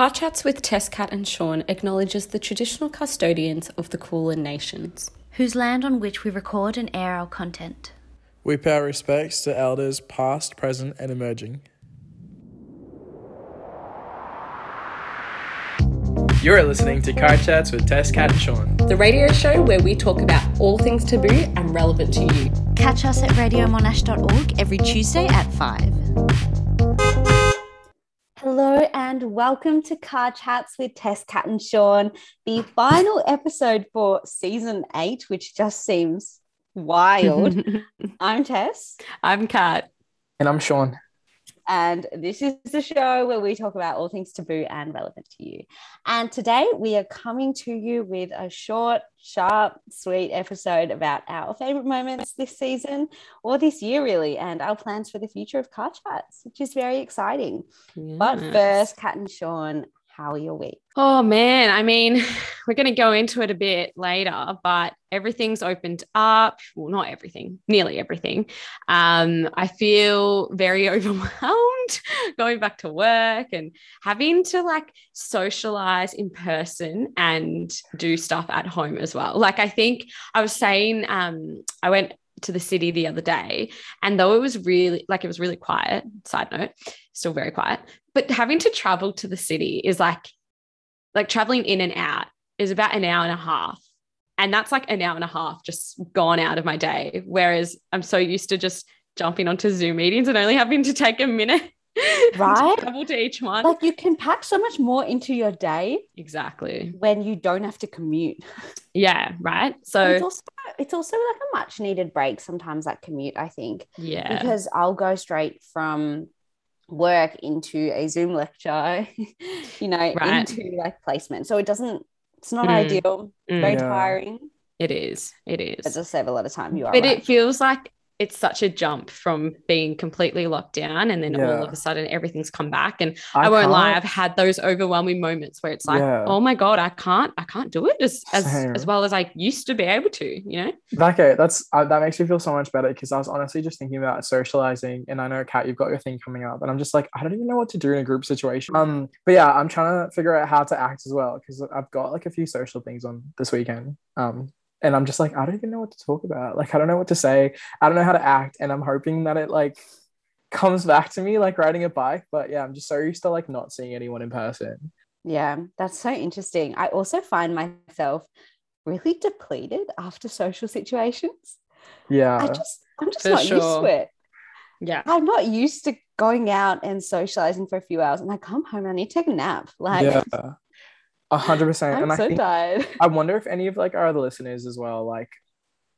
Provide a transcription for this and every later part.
Car Chats with Tess, Cat and Sean acknowledges the traditional custodians of the Kulin Nations. whose land on which we record and air our content. We pay our respects to elders past, present, and emerging. You're listening to Car Chats with Tess, Cat, and Sean. The radio show where we talk about all things taboo and relevant to you. Catch us at radiomonash.org every Tuesday at 5. Hello and welcome to Car Chats with Tess, Cat, and Sean, the final episode for season eight, which just seems wild. I'm Tess, I'm Kat. And I'm Sean. And this is the show where we talk about all things taboo and relevant to you. And today we are coming to you with a short, sharp, sweet episode about our favorite moments this season or this year, really, and our plans for the future of Car Chats, which is very exciting. But first, Kat and Sean, how are your week? Oh man, I mean, we're going to go into it a bit later, but everything's opened up. Well, not everything, nearly everything. Um, I feel very overwhelmed going back to work and having to like socialize in person and do stuff at home as well. Like, I think I was saying, um, I went to the city the other day, and though it was really like it was really quiet, side note, still very quiet, but having to travel to the city is like like traveling in and out is about an hour and a half. And that's like an hour and a half just gone out of my day. Whereas I'm so used to just jumping onto Zoom meetings and only having to take a minute Right? to travel to each one. Like you can pack so much more into your day exactly. when you don't have to commute. Yeah. Right. So it's also it's also like a much needed break sometimes that commute, I think. yeah. Because I'll go straight from work into a Zoom lecture, you know, Right. into like placement. So it doesn't it's not Mm. ideal. It's very Mm. tiring. It is. It is. It does save a lot of time. You are But right. it feels like it's such a jump from being completely locked down and then all of a sudden everything's come back. And I, won't lie, I've had those overwhelming moments where it's like, Yeah. oh my God, I can't, I can't do it as as, as well as I used to be able to, you know? Okay, that's uh, that makes me feel so much better because I was honestly just thinking about socializing, and I know Kat, you've got your thing coming up, and I'm just like, I don't even know what to do in a group situation. Um, but yeah, I'm trying to figure out how to act as well because I've got like a few social things on this weekend. Um, and I'm just like, I don't even know what to talk about. Like, I don't know what to say. I don't know how to act, and I'm hoping that it like comes back to me like riding a bike. But yeah, I'm just so used to like not seeing anyone in person. Yeah, that's so interesting. I also find myself really depleted after social situations. Yeah, I just I'm just For not used to it. Yeah. I'm not used to going out and socializing for a few hours and I come home and I need to take a nap. Like yeah, a hundred percent. I'm And I so think tired. I wonder if any of like our other listeners as well like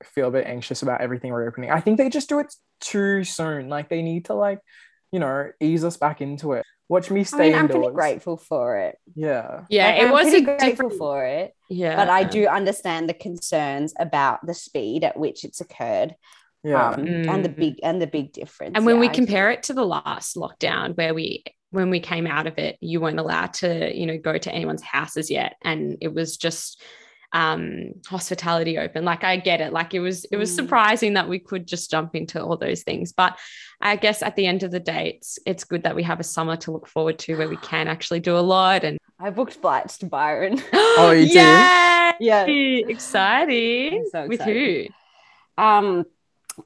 feel a bit anxious about everything reopening. I think they just do it too soon. Like they need to like, you know, ease us back into it. Watch me I stay mean, I'm indoors. pretty grateful for it. Yeah. Yeah. Like, it I'm was a pretty grateful different, for it, yeah. but I do understand the concerns about the speed at which it's occurred. Yeah. Um, and the Mm. big and the big difference. And when Yeah, we I- compare it to the last lockdown where we when we came out of it, you weren't allowed to, you know, go to anyone's houses yet. And it was just um hospitality open. Like I get it. Like it was it was Mm. surprising that we could just jump into all those things. But I guess at the end of the day, it's it's good that we have a summer to look forward to where we can actually do a lot and I booked flights to Byron. Oh, you did? Yeah. Exciting. I'm With who? Um,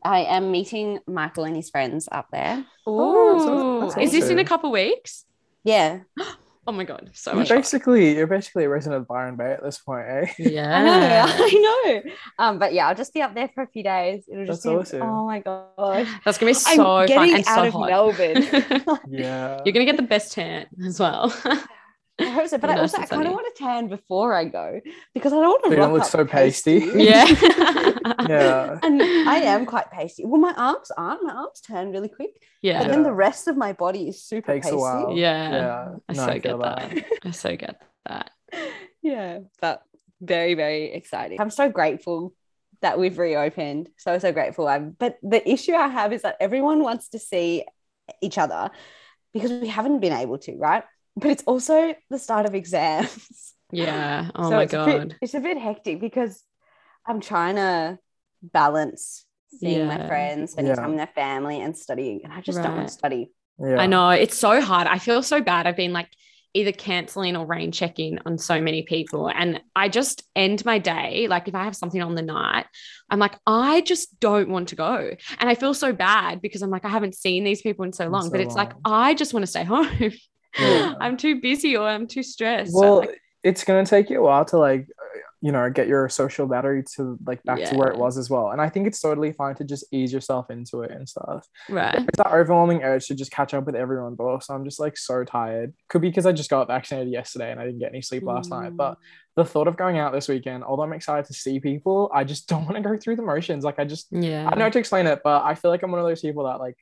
I am meeting Michael and his friends up there. Oh, that's- Ooh. that's Is this in a awesome. couple weeks? Yeah, Oh my god, so You're much fun. basically you're basically a resident of Byron Bay at this point, eh? Yeah. I know, I know. Um, but yeah, I'll just be up there for a few days. It'll just That's be awesome. oh my gosh. That's gonna be I'm so fun getting and out so of hot. Melbourne. Yeah. You're gonna get the best tan as well. I hope so, but I also I kind of want to tan before I go because I don't want to So you don't look up so pasty. yeah. yeah. and I am quite pasty. Well, my arms aren't. My arms turn really quick, Yeah. but yeah. then the rest of my body is super Takes a while. Yeah. Yeah. I No, so I get that. that. I so get that. yeah, but very, very exciting. I'm so grateful that we've reopened. So, so grateful. I'm, but the issue I have is that everyone wants to see each other because we haven't been able to, right? But it's also the start of exams. Yeah. Oh So my it's a bit- god. it's a bit hectic because I'm trying to balance seeing my friends, spending Yeah. time with their family, and studying. And I just don't want to study. Yeah. I know it's so hard. I feel so bad. I've been like either canceling or rain checking on so many people. And I just end my day, like if I have something on the night, I'm like, I just don't want to go. And I feel so bad because I'm like, I haven't seen these people in so long, so but it's like. I just want to stay home. Yeah. I'm too busy or I'm too stressed. Well like, it's gonna take you a while to like you know get your social battery to like back to where it was as well and i think it's totally fine to just ease yourself into it and stuff right. it's that overwhelming urge to just catch up with everyone but also i'm just like so tired could be because i just got vaccinated yesterday and i didn't get any sleep last night Mm. but the thought of going out this weekend although i'm excited to see people i just don't want to go through the motions like i just Yeah. i don't know how to explain it but i feel like i'm one of those people that like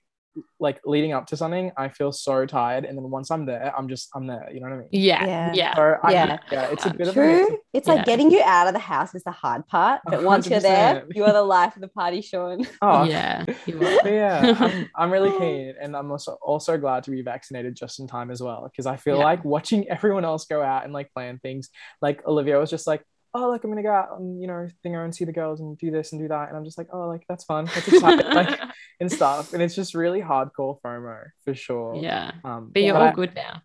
like leading up to something i feel so tired and then once i'm there i'm just i'm there you know what i mean Yeah. Yeah. Yeah. so I, Yeah. yeah it's a bit of a mix True. It's Yeah. like getting you out of the house is the hard part. A But once you're there, you are the life of the party, Sean. Oh, Yeah. You But are. yeah, I'm, I'm really keen, and I'm also also glad to be vaccinated just in time as well because I feel Yeah. like watching everyone else go out and like plan things. Like Olivia was just like, "Oh, like I'm gonna go out and you know thing and see the girls and do this and do that," and I'm just like, "Oh, like that's fun, that's exciting, like and stuff." And it's just really hardcore FOMO for sure. yeah. Um, But you're but all I- good now.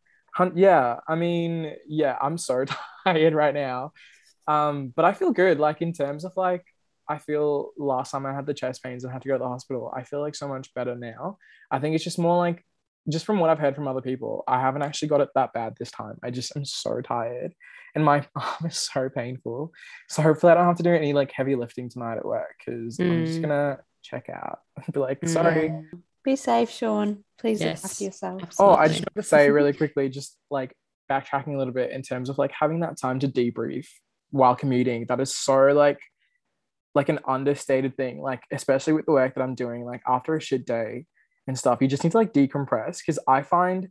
Yeah i mean yeah i'm so tired right now um but i feel good like in terms of like i feel last time i had the chest pains and had to go to the hospital i feel like so much better now i think it's just more like just from what i've heard from other people i haven't actually got it that bad this time i just am so tired and my arm is so painful so hopefully i don't have to do any like heavy lifting tonight at work because i'm just Mm. gonna check out and be like Mm. sorry Be safe, Sean. Please Yes. look after yourself. Oh, I just want to say really quickly, just like backtracking a little bit in terms of like having that time to debrief while commuting. That is so like like an understated thing. Like especially with the work that I'm doing, like after a shit day and stuff, you just need to like decompress. Because I find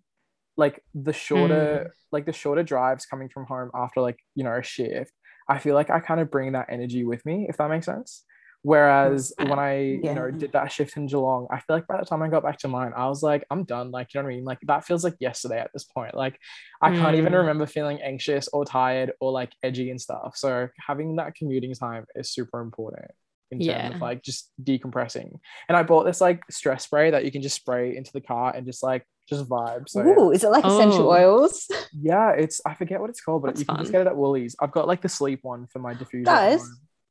like the shorter like the shorter drives coming from home after like you know a shift, I feel like I kind of bring that energy with me, if that makes sense. Whereas Right. when I, you know, did that shift in Geelong, I feel like by the time I got back to mine, I was like, I'm done. Like, you know what I mean? Like that feels like yesterday at this point. Like I can't even Mm. remember feeling anxious or tired or like edgy and stuff. So having that commuting time is super important in terms Yeah. of like just decompressing. And I bought this like stress spray that you can just spray into the car and just like just vibe. So Ooh, is it like essential Oh. oils? yeah, it's I forget what it's called, but That's you can just get it at Woolies. I've got like the sleep one for my diffuser. Guys,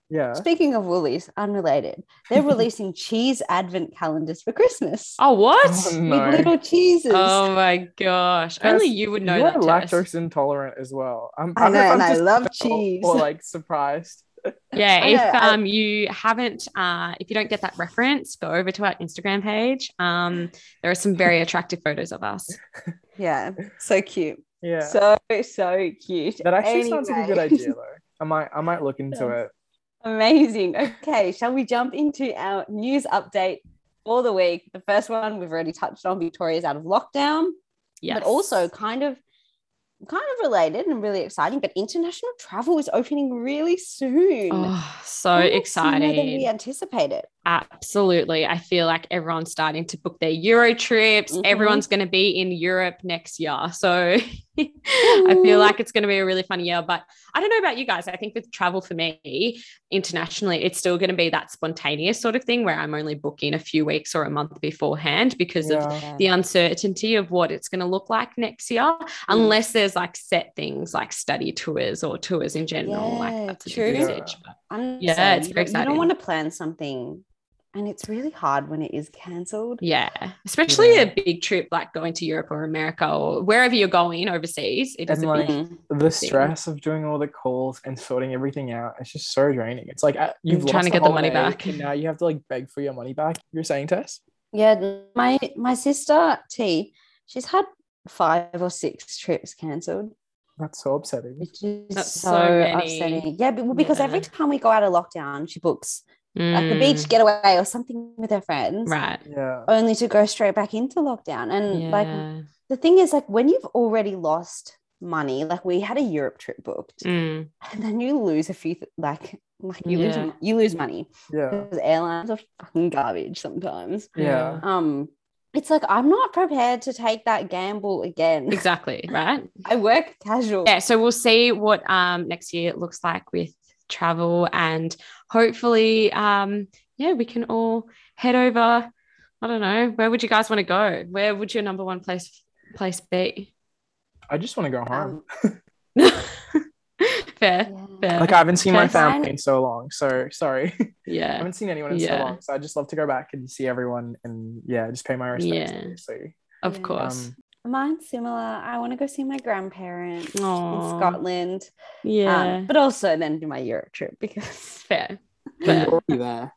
yeah. Speaking of Woolies, unrelated, they're releasing cheese advent calendars for Christmas Oh, what? Oh, with little cheeses. Oh my gosh. Only you would know you that. are Tess. lactose intolerant as well. I'm, I I'm, know, I'm and I love cheese. Or like surprised. Yeah, I if know, I- um you haven't uh if you don't get that reference, go over to our Instagram page. Um there are some very attractive photos of us. yeah, so cute. Yeah. So, so cute. that actually sounds like a good idea though. I might I might look into it. Amazing. Okay, shall we jump into our news update for the week? The first one we've already touched on Victoria's out of lockdown, Yes. but also kind of kind of related and really exciting. But international travel is opening really soon. oh, so exciting. than we anticipated. Absolutely. I feel like everyone's starting to book their Euro trips. Mhm. Everyone's going to be in Europe next year. So I feel like it's going to be a really fun year. But I don't know about you guys. I think with travel for me internationally, it's still going to be that spontaneous sort of thing where I'm only booking a few weeks or a month beforehand because of the uncertainty of what it's going to look like next year, Mm. unless there's like set things like study tours or tours in general. Yeah, like that's a true. big usage. But Yeah, it's very don't, you don't want to plan something, and it's really hard when it is cancelled. yeah, especially Yeah. a big trip like going to Europe or America or wherever you're going overseas. It is And, a like, big. The stress of doing all the calls and sorting everything out, it's just so draining. It's like uh, you've trying to lost get the money back. And now you have to like beg for your money back. You're saying, Tess? Yeah, my my sister T, she's had five or six trips cancelled, That's so upsetting. which is That's so, so many. upsetting. Yeah, but, well, because every time we go out of lockdown, she books like a Mm, beach getaway or something with her friends, Right. Yeah. only to go straight back into lockdown. And like the thing is, like when you've already lost money, like we had a Europe trip booked, Mm, and then you lose a few, th- like like you Yeah. lose you lose money Yeah. because airlines are fucking garbage sometimes. Yeah. Um, it's like I'm not prepared to take that gamble again. Exactly. Right. I work casual. yeah so we'll see what um next year looks like with travel and hopefully um yeah we can all head over i don't know where would you guys want to go where would your number one place place be I just want to go home. Um, Fair. yeah. Fair. like I haven't seen my Fair. family in so long. So sorry. Yeah, I haven't seen anyone in so long. So I just love to go back and see everyone and yeah, just pay my respects. Yeah. obviously. Of course. Um, Mine's similar. I want to go see my grandparents in Scotland. yeah. Um, but also then do my Europe trip because Fair. you're Fair. already there.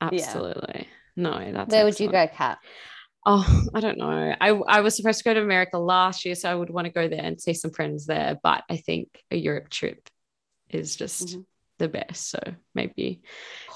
Absolutely. No, that's where would you go, Kat? Oh, I don't know. I I was supposed to go to America last year, so I would want to go there and see some friends there. But I think a Europe trip is just Mhm. the best. So maybe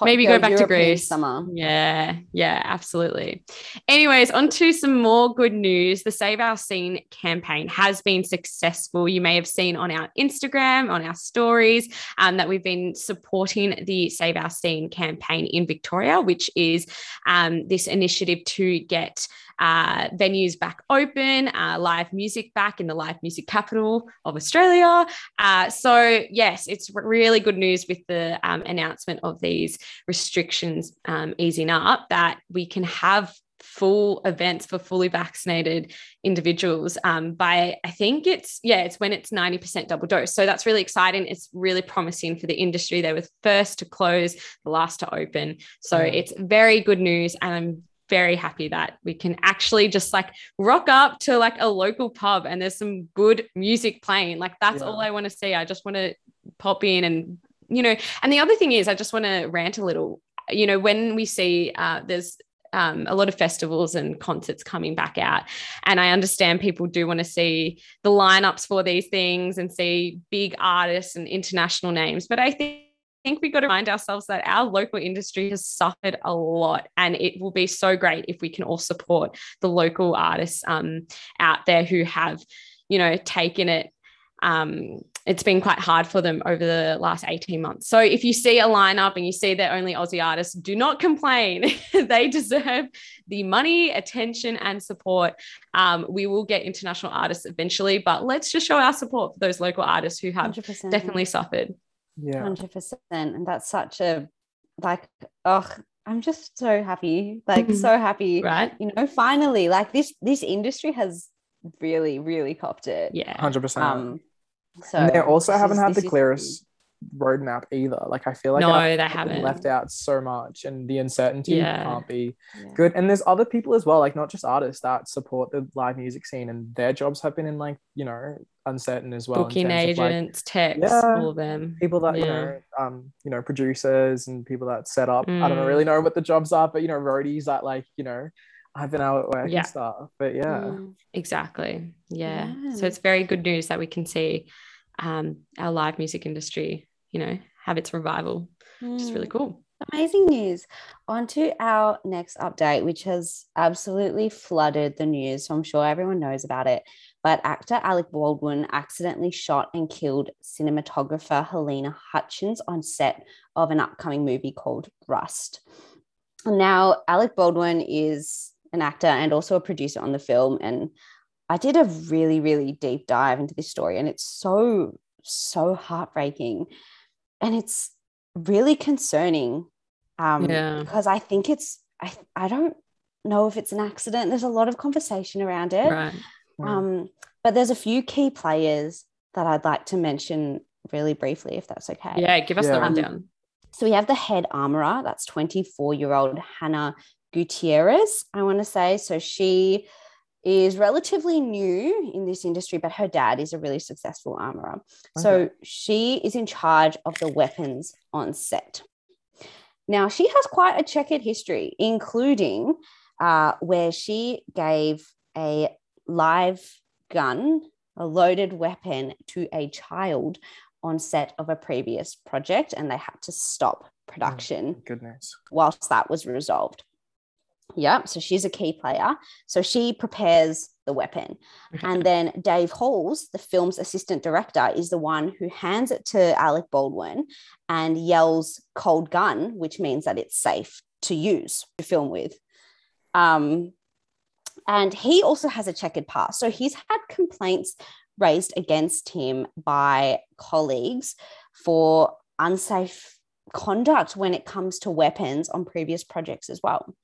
Hot Maybe go back to Greece. Summer. Yeah, yeah, absolutely. Anyways, on to some more good news. The Save Our Scene campaign has been successful. You may have seen on our Instagram, on our stories, um, that we've been supporting the Save Our Scene campaign in Victoria, which is um, this initiative to get uh, venues back open, uh, live music back in the live music capital of Australia. Uh, so, yes, it's really good news with the um, announcement of these restrictions um, easing up that we can have full events for fully vaccinated individuals um, by i think it's yeah it's when it's 90% double dose. So that's really exciting. It's really promising for the industry. They were first to close the last to open. So Mm. it's very good news and i'm very happy that we can actually just like rock up to like a local pub and there's some good music playing. Like that's Yeah. all i want to see. I just want to pop in and you know and the other thing is i just want to rant a little you know when we see uh, there's um, a lot of festivals and concerts coming back out and i understand people do want to see the lineups for these things and see big artists and international names but i think I think we got to remind ourselves that our local industry has suffered a lot, and it will be so great if we can all support the local artists um, out there who have, you know, taken it. Um, it's been quite hard for them over the last 18 months. So if you see a lineup and you see they're only Aussie artists, do not complain. they deserve the money, attention, and support. Um, we will get international artists eventually, but let's just show our support for those local artists who have 100%. definitely suffered. Yeah. Hundred percent, and that's such a like. Oh, I'm just so happy, like Mhm. so happy. Right? You know, finally, like this this industry has really, really copped it. Yeah. Hundred percent. So and they also haven't is- had the is- clearest roadmap either. Like I feel like no, our- they haven't. left out so much, and the uncertainty Yeah. can't be Yeah. good. And there's other people as well, like not just artists that support the live music scene, and their jobs have been in like you know uncertain as well. Booking of, like, agents, techs, Yeah. all of them. people that you know um you know producers and people that set up i don't Mm. really know what the jobs are but you know roadies that like you know i've been out at work Yeah. and stuff but yeah Mm. Exactly. Yeah. So it's very good news that we can see um, our live music industry, you know, have its revival, which is really Mm. cool. Amazing news. On to our next update, which has absolutely flooded the news. So I'm sure everyone knows about it. But actor Alec Baldwin accidentally shot and killed cinematographer Halyna Hutchins on set of an upcoming movie called Rust. Now, Alec Baldwin is an actor and also a producer on the film. And I did a really, really deep dive into this story, and it's so, so heartbreaking. And it's really concerning um, Yeah. because I think it's, I, I don't know if it's an accident. There's a lot of conversation around it. Right. Um, but there's a few key players that I'd like to mention really briefly, if that's okay. Yeah. Give us the Yeah. rundown. So we have the head armorer, that's 24 year old Hannah Gutierrez, I want to say. So she is relatively new in this industry, but her dad is a really successful armorer. So she is in charge of the weapons on set. Now, she has quite a checkered history, including uh, where she gave a live gun, a loaded weapon to a child on set of a previous project, and they had to stop production goodness whilst that was resolved. Yep. So she's a key player. So she prepares the weapon. And then Dave Halls, the film's assistant director, is the one who hands it to Alec Baldwin and yells cold gun, which means that it's safe to use to film with. Um, and he also has a checkered past. So he's had complaints raised against him by colleagues for unsafe conduct when it comes to weapons on previous projects as well.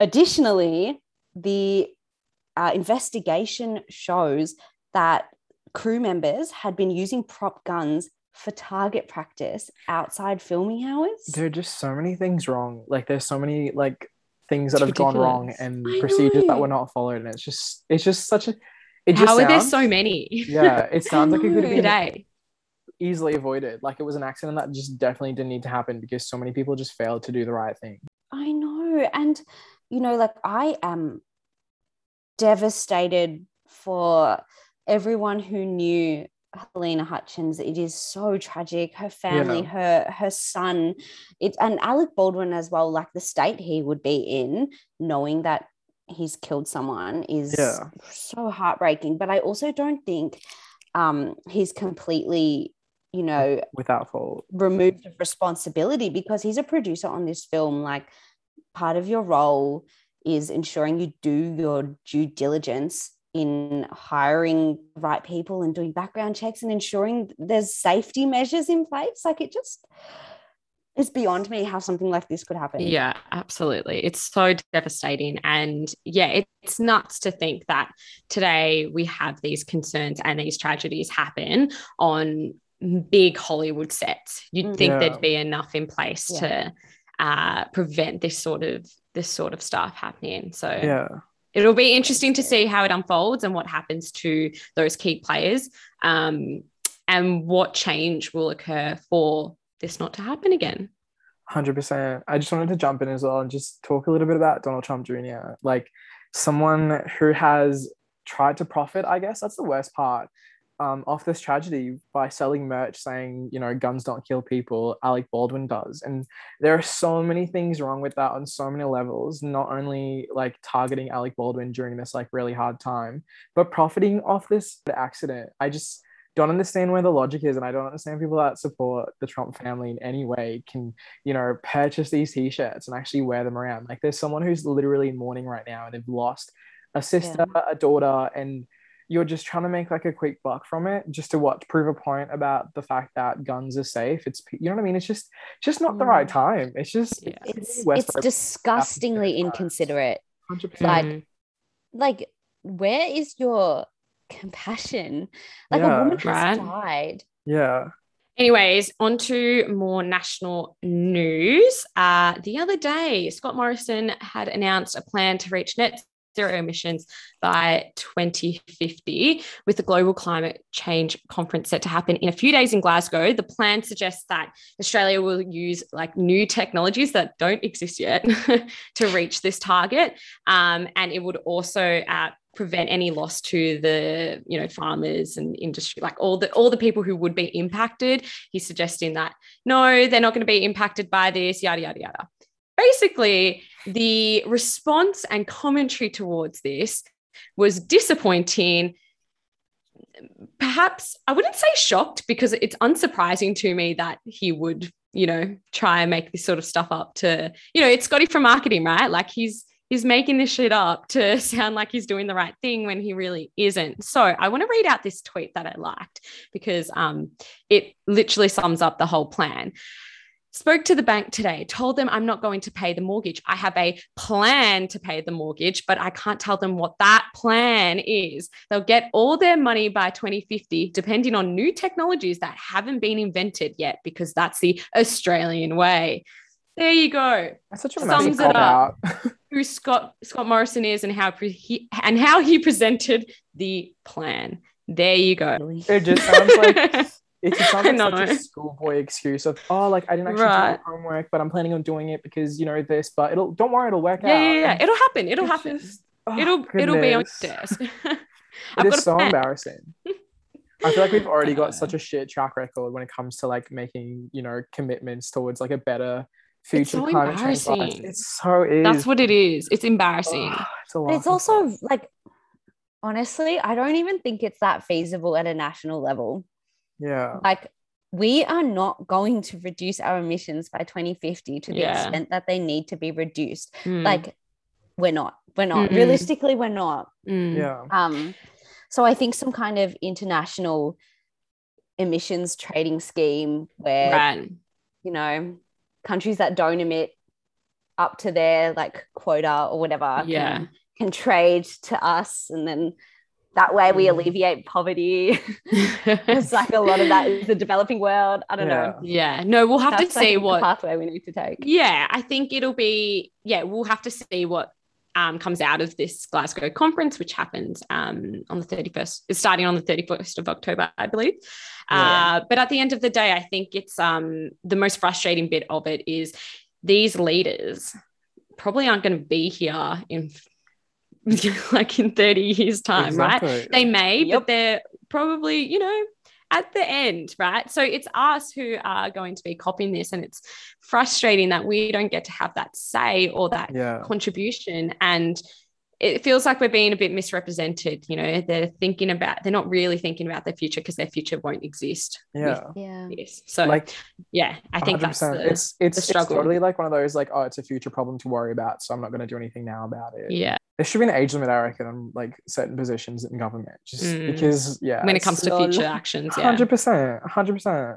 Additionally, the uh, investigation shows that crew members had been using prop guns for target practice outside filming hours. There are just so many things wrong. Like there's so many like things that It's have gone wrong and I procedures that were not followed. And it's just it's just such a it just How are there so many? Yeah, it sounds like it could have been today. easily avoided. Like it was an accident that just definitely didn't need to happen because so many people just failed to do the right thing. I know. And, you know, like I am devastated for everyone who knew Halyna Hutchins. It is so tragic. Her family, her her son, it and Alec Baldwin as well, like the state he would be in, knowing that he's killed someone is Yeah. so heartbreaking. But I also don't think um he's completely, you know, Without fault. removed of responsibility because he's a producer on this film. Like, part of your role is ensuring you do your due diligence in hiring the right people and doing background checks and ensuring there's safety measures in place. Like, it just is beyond me how something like this could happen. Yeah, absolutely. It's so devastating. And yeah, it- it's nuts to think that today we have these concerns and these tragedies happen on big Hollywood sets. You'd think Yeah. there'd be enough in place Yeah. to uh, prevent this sort of this sort of stuff happening. So Yeah. it'll be interesting to see how it unfolds and what happens to those key players um, and what change will occur for this not to happen again. Hundred percent. I just wanted to jump in as well and just talk a little bit about Donald Trump Jr. Like someone who has tried to profit, I guess that's the worst part, um, off this tragedy by selling merch saying, you know, guns don't kill people. Alec Baldwin does, and there are so many things wrong with that on so many levels. Not only like targeting Alec Baldwin during this like really hard time, but profiting off this accident. I just don't understand where the logic is, and I don't understand people that support the Trump family in any way can you know, purchase these t-shirts and actually wear them around. Like there's someone who's literally in mourning right now and they've lost a sister, a daughter, and you're just trying to make like a quick buck from it just to what prove a point about the fact that guns are safe. It's you know what I mean? It's just just not the right time. It's just Yeah. It's, West it's disgustingly inconsiderate. 100%. Like. Like, where is your compassion? Like, Yeah. a woman has Right. died. yeah. Anyways, on to more national news. Uh, the other day, Scott Morrison had announced a plan to reach net zero emissions by 2050 with the Global Climate Change Conference set to happen in a few days in Glasgow. The plan suggests that Australia will use like new technologies that don't exist yet to reach this target. Um, and it would also uh, prevent any loss to the you know farmers and industry like all the all the people who would be impacted he's suggesting that no they're not going to be impacted by this yada yada yada basically the response and commentary towards this was disappointing perhaps i wouldn't say shocked because it's unsurprising to me that he would you know try and make this sort of stuff up to you know it's scotty from marketing right like he's he's making this shit up to sound like he's doing the right thing when he really isn't. So I want to read out this tweet that I liked because um, it literally sums up the whole plan. Spoke to the bank today, told them I'm not going to pay the mortgage. I have a plan to pay the mortgage, but I can't tell them what that plan is. They'll get all their money by 2050, depending on new technologies that haven't been invented yet, because that's the Australian way. There you go That's such a Sums it up. out. who Scott Scott Morrison is and how pre- he and how he presented the plan. There you go. it just sounds like it just sounds like such a schoolboy excuse of oh like I didn't actually Right. do my homework, but I'm planning on doing it because you know this, but it'll don't worry, it'll work yeah, out. yeah, yeah. And It'll happen. It'll happen. just- oh, it'll it'll be on goodness. your desk. It I've is so plan. embarrassing. I feel like we've already got such a shit track record when it comes to like making, you know, commitments towards like a better future so climate change. life. embarrassing. It's so is. That's what it is. It's embarrassing. Ugh, it's a lot. it's also like, honestly, I don't even think it's that feasible at a national level. Yeah. Like, we are not going to reduce our emissions by 2050 to the Yeah. extent that they need to be reduced. Mm, Like, we're not. We're not. Mm. Realistically, we're not. mm. Yeah. Um, so I think some kind of international emissions trading scheme where Right. you know countries that don't emit up to their like quota or whatever Yeah. can, can trade to us and then that way we Mm. alleviate poverty. it's like a lot of that is the developing world. I don't know. yeah, no, we'll have That's, to see what pathway we need to take. Yeah, I think it'll be, yeah, we'll have to see what um, comes out of this Glasgow conference, which happens um, on the 31st, it's starting on the 31st of October, I believe. Yeah. Uh, but at the end of the day, I think it's um, the most frustrating bit of it is these leaders probably aren't going to be here in like in 30 years time, right? They may, Yep. but they're probably, you know, at the end, right? So it's us who are going to be copying this. And it's frustrating that we don't get to have that say or that Yeah. contribution. And it feels like we're being a bit misrepresented. You know, they're thinking about, they're not really thinking about their future because their future won't exist. Yeah. Yeah. This. So, Like yeah, I think 100%. the, it's it's, it's struggle. totally like one of those like oh it's a future problem to worry about so I'm not going to do anything now about it. yeah. There should be an age limit I reckon on like certain positions in government just Mm. because yeah When it comes to future actions, yeah. Hundred percent, hundred percent.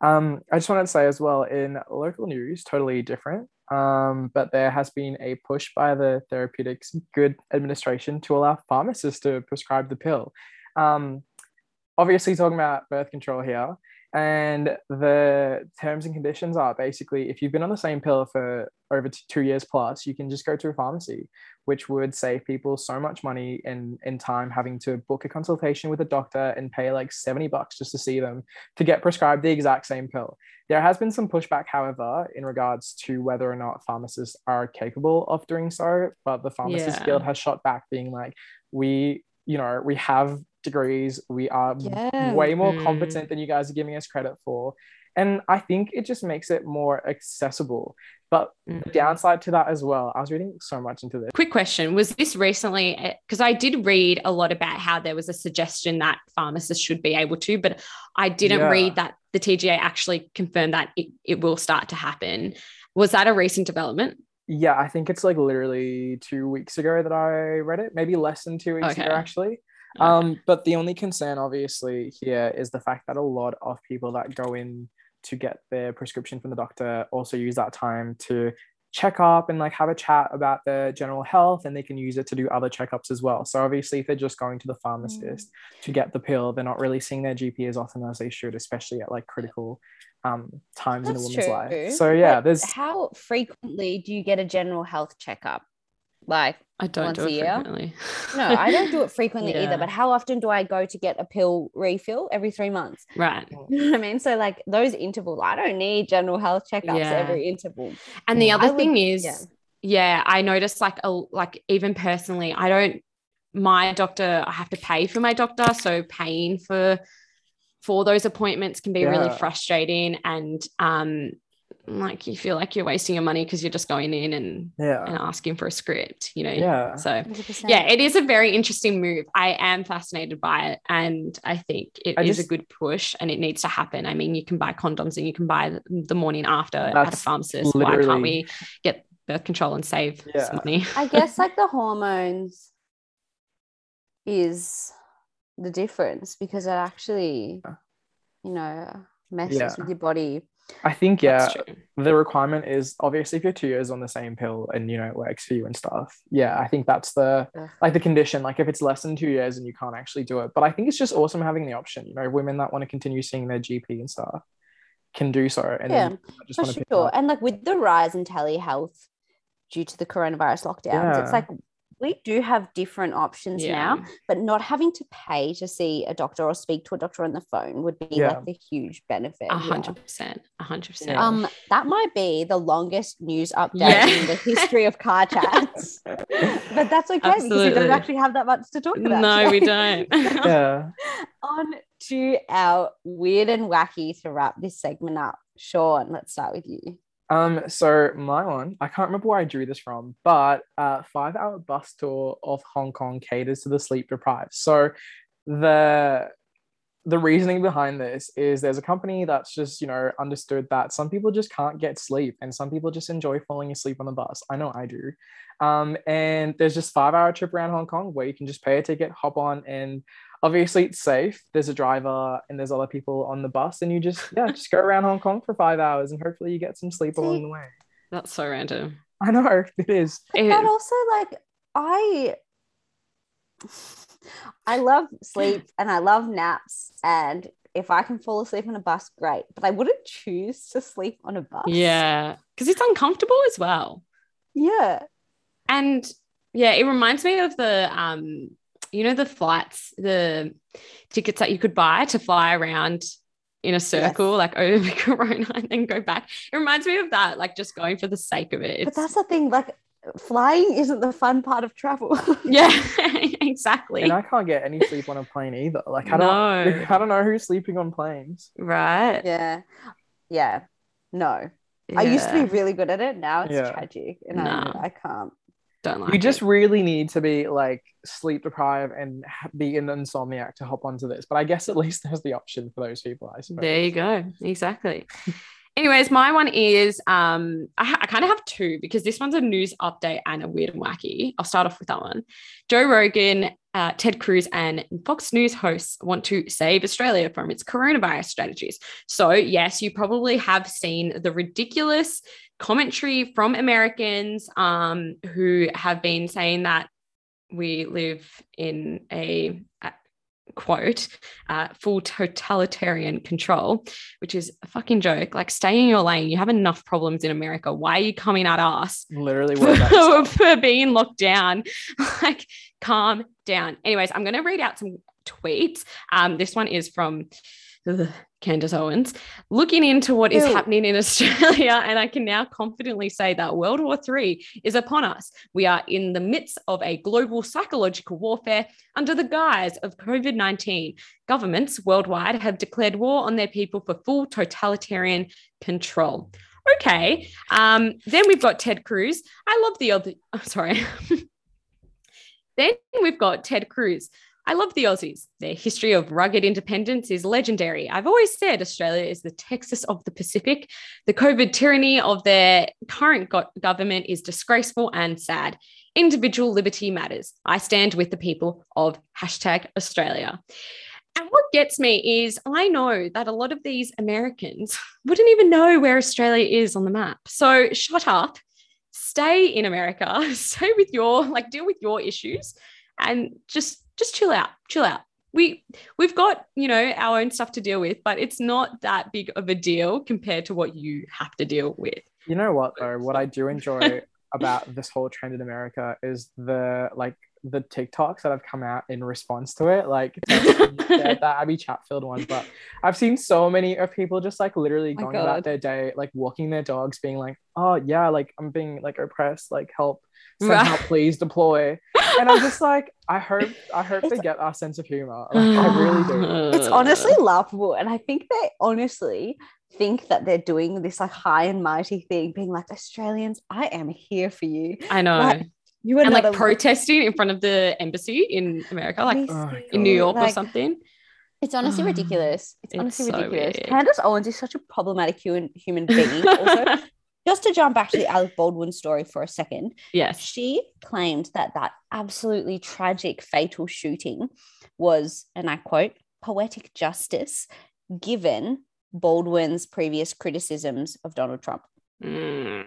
Um, I just wanted to say as well in local news, totally different. Um, but there has been a push by the Therapeutic Goods Administration to allow pharmacists to prescribe the pill. Um, obviously talking about birth control here, and the terms and conditions are basically if you've been on the same pill for over two years plus, you can just go to a pharmacy, which would save people so much money in in time having to book a consultation with a doctor and pay like 70 bucks just to see them to get prescribed the exact same pill. There has been some pushback, however, in regards to whether or not pharmacists are capable of doing so. But the pharmacist Yeah. guild has shot back, being like, we, you know, we have degrees, we are Yeah. way more Mm. competent than you guys are giving us credit for. And I think it just makes it more accessible. But the Mhm. downside to that as well, I was reading so much into this. Quick question Was this recently? Because I did read a lot about how there was a suggestion that pharmacists should be able to, but I didn't Yeah. read that the TGA actually confirmed that it, it will start to happen. Was that a recent development? Yeah, I think it's like literally two weeks ago that I read it, maybe less than two weeks Okay. ago, actually. Um, but the only concern, obviously, here is the fact that a lot of people that go in to get their prescription from the doctor also use that time to check up and like have a chat about their general health, and they can use it to do other checkups as well. So obviously, if they're just going to the pharmacist to get the pill, they're not really seeing their GP as often as they should, especially at like critical um, times in a woman's true. life. So yeah, But there's how frequently do you get a general health checkup? Like, I don't Once do a it year? frequently. no, I don't do it frequently Yeah. either. But how often do I go to get a pill refill every three months? Right. You know what I mean? So like those intervals, I don't need general health checkups Yeah. every interval. And the other I would- thing is, yeah. yeah. I noticed like a like even personally, I don't my doctor, I have to pay for my doctor. So paying for for those appointments can be really frustrating and um like you feel like you're wasting your money because you're just going in and, yeah, and asking for a script, you know. yeah. So 100%. yeah, it is a very interesting move. I am fascinated by it, and I think it is I a just- good push, and it needs to happen. I mean, you can buy condoms and you can buy the morning after at a That's pharmacist. Why can't we get birth control and save Yeah. some money? I guess like the hormones is the difference because it actually, you know, messes Yeah. with your body. I think yeah, the requirement is obviously if you're two years on the same pill and you know it works for you and stuff. Yeah, I think that's the Ugh. like the condition. Like if it's less than two years and you can't actually do it, but I think it's just awesome having the option. You know, women that want to continue seeing their GP and stuff can do so, and Yeah, just For want to sure. And like with the rise in telehealth due to the coronavirus lockdowns, Yeah. it's like we do have different options Yeah. now, but not having to pay to see a doctor or speak to a doctor on the phone would be Yeah. like the huge benefit. A hundred percent. A hundred percent. Um, that might be the longest news update Yeah. in the history of car chats. but that's okay because we don't actually have that much to talk about. No, we don't. yeah, On to our weird and wacky to wrap this segment up. Sean, let's start with you. Um, so my one, I can't remember where I drew this from, but uh five hour bus tour of Hong Kong caters to the sleep deprived. So the the reasoning behind this is there's a company that's just, you know, understood that some people just can't get sleep and some people just enjoy falling asleep on the bus. I know I do. Um, and there's just five hour trip around Hong Kong where you can just pay a ticket, hop on, and obviously it's safe. There's a driver and there's other people on the bus, and you just yeah, just go around Hong Kong for five hours and hopefully you get some sleep along the way. That's so random. I know it is. But It- also like I I love sleep and I love naps. And if I can fall asleep on a bus, great. But I wouldn't choose to sleep on a bus. Yeah. Because it's uncomfortable as well. Yeah. And yeah, it reminds me of the um, you know, the flights, the tickets that you could buy to fly around in a circle, yes. like over Corona and then go back. It reminds me of that, like just going for the sake of it. It's, but that's the thing, like flying isn't the fun part of travel. yeah, exactly. And I can't get any sleep on a plane either. Like I don't no. I don't know who's sleeping on planes. Right. Yeah. Yeah. No. Yeah. I used to be really good at it. Now it's yeah. tragic. And nah. I, I can't. Don't like you just really need to be like sleep deprived and be an insomniac to hop onto this. But I guess at least there's the option for those people. I suppose. There you go. Exactly. Anyways, my one is um, I, I kind of have two because this one's a news update and a weird and wacky. I'll start off with that one. Joe Rogan, uh, Ted Cruz, and Fox News hosts want to save Australia from its coronavirus strategies. So, yes, you probably have seen the ridiculous commentary from Americans um, who have been saying that we live in a, a quote, uh, full totalitarian control, which is a fucking joke. Like, stay in your lane. You have enough problems in America. Why are you coming at us? Literally, for, for being locked down. like, calm down. Anyways, I'm going to read out some tweets. Um, this one is from ugh, Candace Owens, looking into what is Ew. happening in Australia. And I can now confidently say that World War III is upon us. We are in the midst of a global psychological warfare under the guise of COVID 19. Governments worldwide have declared war on their people for full totalitarian control. Okay. Um, then we've got Ted Cruz. I love the other, oh, sorry. Then we've got Ted Cruz. I love the Aussies. Their history of rugged independence is legendary. I've always said Australia is the Texas of the Pacific. The COVID tyranny of their current go- government is disgraceful and sad. Individual liberty matters. I stand with the people of hashtag Australia. And what gets me is I know that a lot of these Americans wouldn't even know where Australia is on the map. So shut up, stay in America, stay with your, like, deal with your issues and just just chill out, chill out. We we've got, you know, our own stuff to deal with, but it's not that big of a deal compared to what you have to deal with. You know what though? What I do enjoy about this whole trend in America is the like the TikToks that have come out in response to it, like that, that Abby Chatfield one. But I've seen so many of people just like literally going about their day, like walking their dogs, being like, "Oh yeah, like I'm being like oppressed, like help, somehow please deploy." And I'm just like, I hope, I hope they get our sense of humor. Like, I really do. It's honestly laughable, and I think they honestly think that they're doing this like high and mighty thing, being like Australians, I am here for you. I know. Like, you and like protesting in front of the embassy in America, like oh in New York like, or something. It's honestly ridiculous. It's, it's honestly so ridiculous. Weird. Candace Owens is such a problematic human human being. Also, just to jump back to the Alec Baldwin story for a second. Yes, she claimed that that absolutely tragic fatal shooting was, and I quote, poetic justice, given Baldwin's previous criticisms of Donald Trump. Mm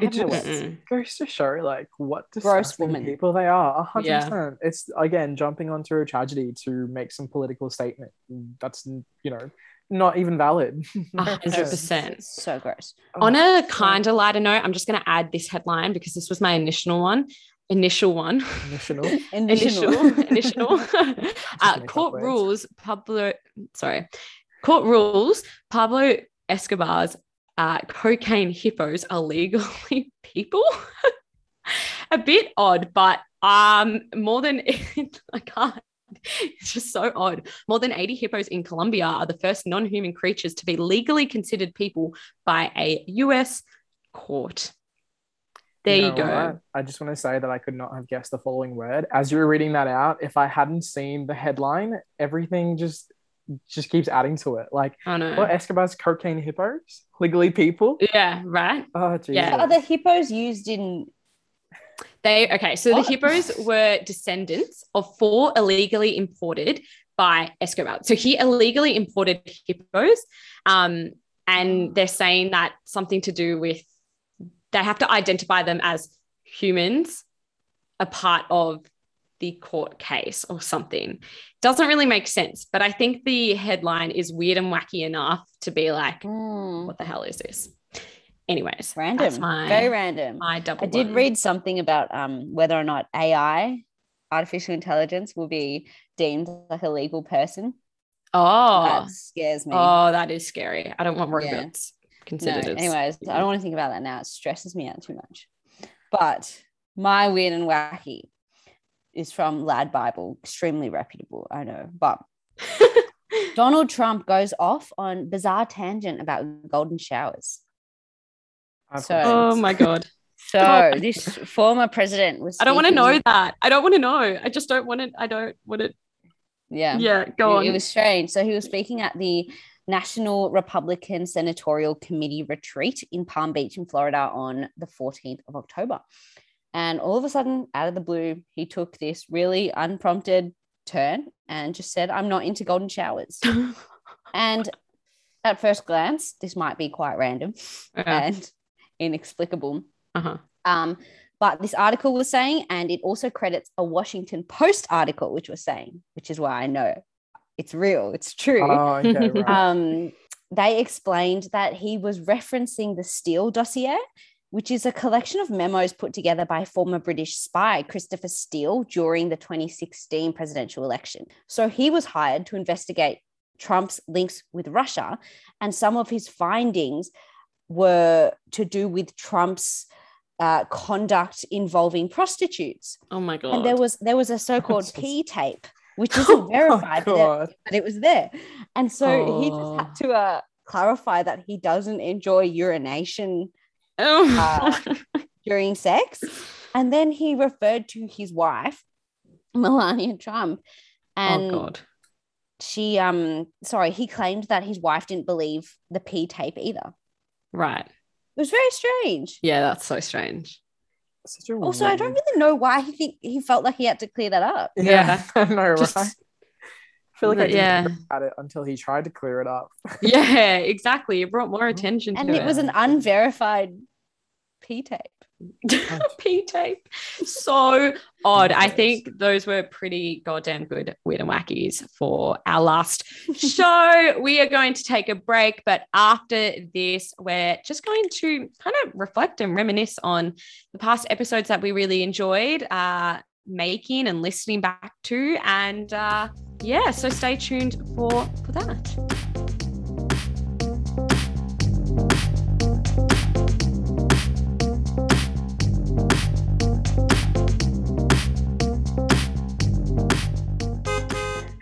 it just goes to show like what gross woman people they are. hundred yeah. percent. It's again jumping onto a tragedy to make some political statement. That's you know not even valid. hundred percent. So gross. On a kind of lighter note, I'm just going to add this headline because this was my initial one. Initial one. Initial. initial. initial. uh, court rules. Pablo. Sorry. Court rules. Pablo Escobar's uh, cocaine hippos are legally people. a bit odd, but um, more than I can't. It's just so odd. More than 80 hippos in Colombia are the first non human creatures to be legally considered people by a US court. There you, know you go. What? I just want to say that I could not have guessed the following word. As you were reading that out, if I hadn't seen the headline, everything just just keeps adding to it. Like, oh, no. what Escobar's cocaine hippos? Legally people? Yeah, right. Oh, geez. Yeah. Are the hippos used in? They okay. So what? the hippos were descendants of four illegally imported by Escobar. So he illegally imported hippos, um, and they're saying that something to do with they have to identify them as humans, a part of the court case or something. Doesn't really make sense, but I think the headline is weird and wacky enough to be like, Mm, what the hell is this? Anyways, random. My, Very random. my double. I did one. read something about um, whether or not AI, artificial intelligence, will be deemed like a legal person. Oh, That scares me. oh, that is scary. I don't want robots no, considered. as- anyways, I don't want to think about that now. It stresses me out too much. But my weird and wacky is from Lad Bible, extremely reputable, I know. But Donald Trump goes off on bizarre tangent about golden showers. So- oh my god. So Oh. this former president was. I don't want to know that. I don't want to know. I just don't want to. I don't want it. Yeah. Yeah, go it, on. it was strange. So he was speaking at the National Republican Senatorial Committee retreat in Palm Beach in Florida on the 14th of October. And all of a sudden, out of the blue, he took this really unprompted turn and just said, I'm not into golden showers. and at first glance, this might be quite random Yeah. and inexplicable. Uh-huh. Um, but this article was saying, and it also credits a Washington Post article, which was saying, which is why I know it's real, it's true. Oh, okay, right. Um, they explained that he was referencing the Steele dossier, which is a collection of memos put together by former British spy Christopher Steele during the 2016 presidential election. So he was hired to investigate Trump's links with Russia, and some of his findings were to do with Trump's uh, conduct involving prostitutes. oh my god. And there was there was a so-called just- P tape, which Oh, isn't verified, but, it- but it was there. And so he just Oh. had to uh, clarify that he doesn't enjoy urination oh. during sex. And then he referred to his wife, Melania Trump. And oh god. she um sorry, he claimed that his wife didn't believe the P tape either. Right. It was very strange. Yeah, that's so strange. Also, I don't really know why he think he felt like he had to clear that up. Yeah, I know, Just- right? I feel like I didn't yeah. hear about it until he tried to clear it up. Yeah, exactly. It brought more attention And to it was it. an unverified P tape. P tape. So odd. I think those were pretty goddamn good weird and wackies for our last show. We are going to take a break, but after this, we're just going to kind of reflect and reminisce on the past episodes that we really enjoyed uh, making and listening back to. And uh, yeah, so stay tuned for, for that.